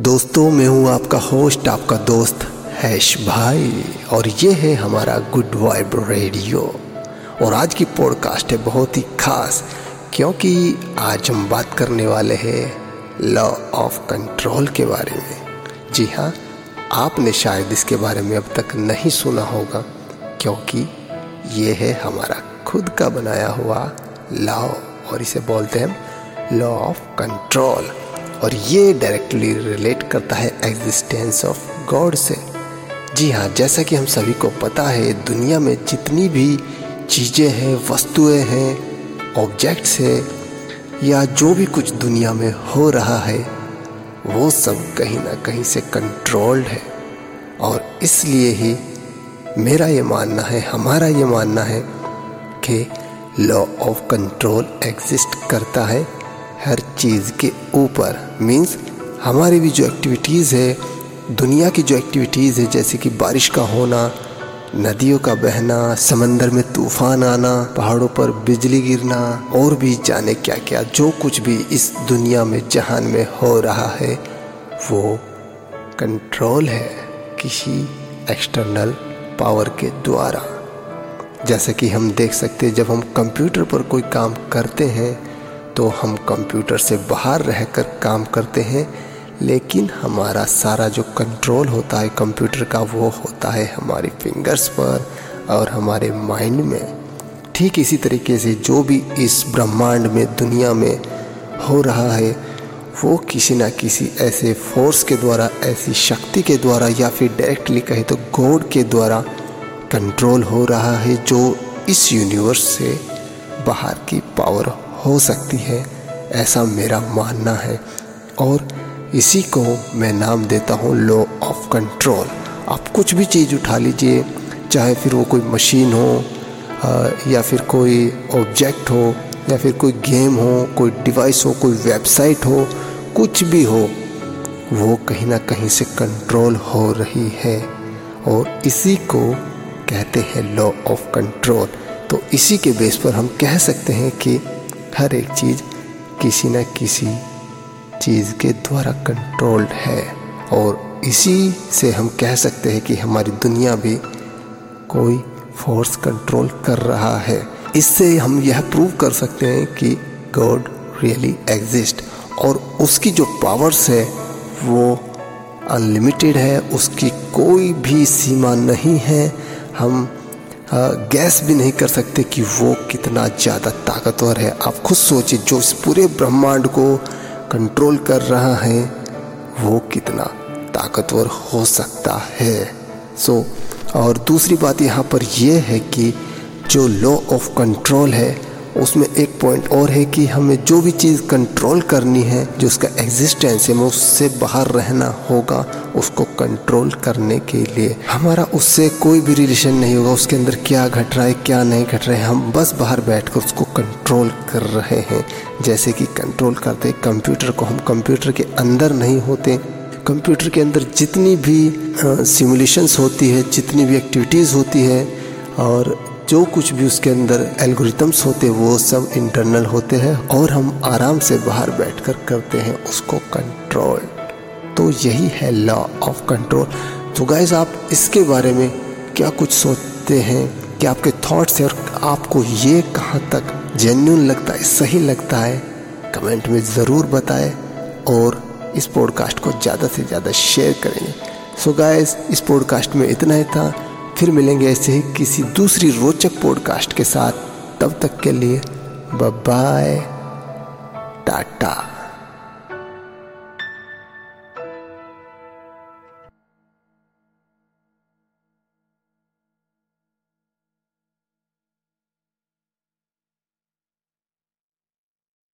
दोस्तों, मैं हूँ आपका होस्ट आपका दोस्त हैश भाई, और ये है हमारा गुड वाइब रेडियो और आज की पॉडकास्ट है बहुत ही खास, क्योंकि आज हम बात करने वाले हैं लॉ ऑफ़ कंट्रोल के बारे में। जी हाँ आपने शायद इसके बारे में अब तक नहीं सुना होगा, क्योंकि ये है हमारा खुद का बनाया हुआ लॉ और इसे बोलते हैं लॉ ऑफ़ कंट्रोल और ये डायरेक्टली रिलेट करता है एग्जिस्टेंस ऑफ़ गॉड से। जी हाँ जैसा कि हम सभी को पता है, दुनिया में जितनी भी चीज़ें हैं, वस्तुएँ हैं ऑब्जेक्ट्स हैं, या जो भी कुछ दुनिया में हो रहा है, वो सब कहीं ना कहीं से कंट्रोल्ड है। और इसलिए ही मेरा ये मानना है, हमारा ये मानना है कि लॉ ऑफ़ कंट्रोल एग्जिस्ट करता है। हर चीज़ के ऊपर। मीन्स हमारी भी जो एक्टिविटीज़ है, दुनिया की जो एक्टिविटीज़ है, जैसे कि बारिश का होना, नदियों का बहना, समंदर में तूफ़ान आना, पहाड़ों पर बिजली गिरना, और भी जाने क्या क्या जो कुछ भी इस दुनिया में, जहान में हो रहा है, वो कंट्रोल है किसी एक्सटर्नल पावर के द्वारा। जैसे कि हम देख सकते हैं, जब हम कंप्यूटर पर कोई काम करते हैं तो हम कंप्यूटर से बाहर रहकर काम करते हैं, लेकिन हमारा सारा जो कंट्रोल होता है कंप्यूटर का वो होता है हमारी फिंगर्स पर और हमारे माइंड में। ठीक इसी तरीके से जो भी इस ब्रह्मांड में, दुनिया में हो रहा है, वो किसी ना किसी ऐसे फोर्स के द्वारा, ऐसी शक्ति के द्वारा या फिर डायरेक्टली कहे तो गॉड के द्वारा कंट्रोल हो रहा है जो इस यूनिवर्स से बाहर की पावर हो सकती है, ऐसा मेरा मानना है। और इसी को मैं नाम देता हूँ लॉ ऑफ़ कंट्रोल आप कुछ भी चीज़ उठा लीजिए, चाहे फिर वो कोई मशीन हो या फिर कोई ऑब्जेक्ट हो, या फिर कोई गेम हो, कोई डिवाइस हो, कोई वेबसाइट हो, कुछ भी हो, वो कहीं ना कहीं से कंट्रोल हो रही है। और इसी को कहते हैं लॉ ऑफ़ कंट्रोल तो इसी के बेस पर हम कह सकते हैं कि हर एक चीज़ किसी न किसी चीज़ के द्वारा कंट्रोल्ड है। और इसी से हम कह सकते हैं कि हमारी दुनिया भी कोई फोर्स कंट्रोल कर रहा है। इससे हम यह प्रूव कर सकते हैं कि गॉड रियली एग्जिस्ट और उसकी जो पावर्स है, वो अनलिमिटेड है। उसकी कोई भी सीमा नहीं है। हम गैस भी नहीं कर सकते कि वो कितना ज़्यादा ताकतवर है। आप खुद सोचिए जो इस पूरे ब्रह्मांड को कंट्रोल कर रहा है वो कितना ताकतवर हो सकता है। सो so, और दूसरी बात यहाँ पर यह है कि जो लॉ ऑफ़ कंट्रोल है उसमें एक पॉइंट और है कि हमें जो भी चीज़ कंट्रोल करनी है, जो उसका एग्जिस्टेंस है उससे बाहर रहना होगा, उसको कंट्रोल करने के लिए। हमारा उससे कोई भी रिलेशन नहीं होगा, उसके अंदर क्या घट रहा है, क्या नहीं घट रहा है, हम बस बाहर बैठकर उसको कंट्रोल कर रहे हैं। जैसे कि कंट्रोल करते कंप्यूटर को हम कंप्यूटर के अंदर नहीं होते। कंप्यूटर के अंदर जितनी भी सिमुलेशंस होती है, जितनी भी एक्टिविटीज़ होती है, और जो कुछ भी उसके अंदर एल्गोरिथम्स होते हैं, वो सब इंटरनल होते हैं और हम आराम से बाहर बैठकर करते हैं उसको कंट्रोल तो यही है लॉ ऑफ़ कंट्रोल तो गाइज़ आप इसके बारे में क्या कुछ सोचते हैं? कि आपके थॉट्स हैं? और आपको ये कहाँ तक जेन्यून लगता है, सही लगता है? कमेंट में ज़रूर बताएँ और इस पॉडकास्ट को ज़्यादा से ज़्यादा शेयर करेंगे सो so गाइस इस पॉडकास्ट में इतना ही था। फिर मिलेंगे ऐसे ही किसी दूसरी रोचक पॉडकास्ट के साथ। तब तक के लिए बाय टाटा।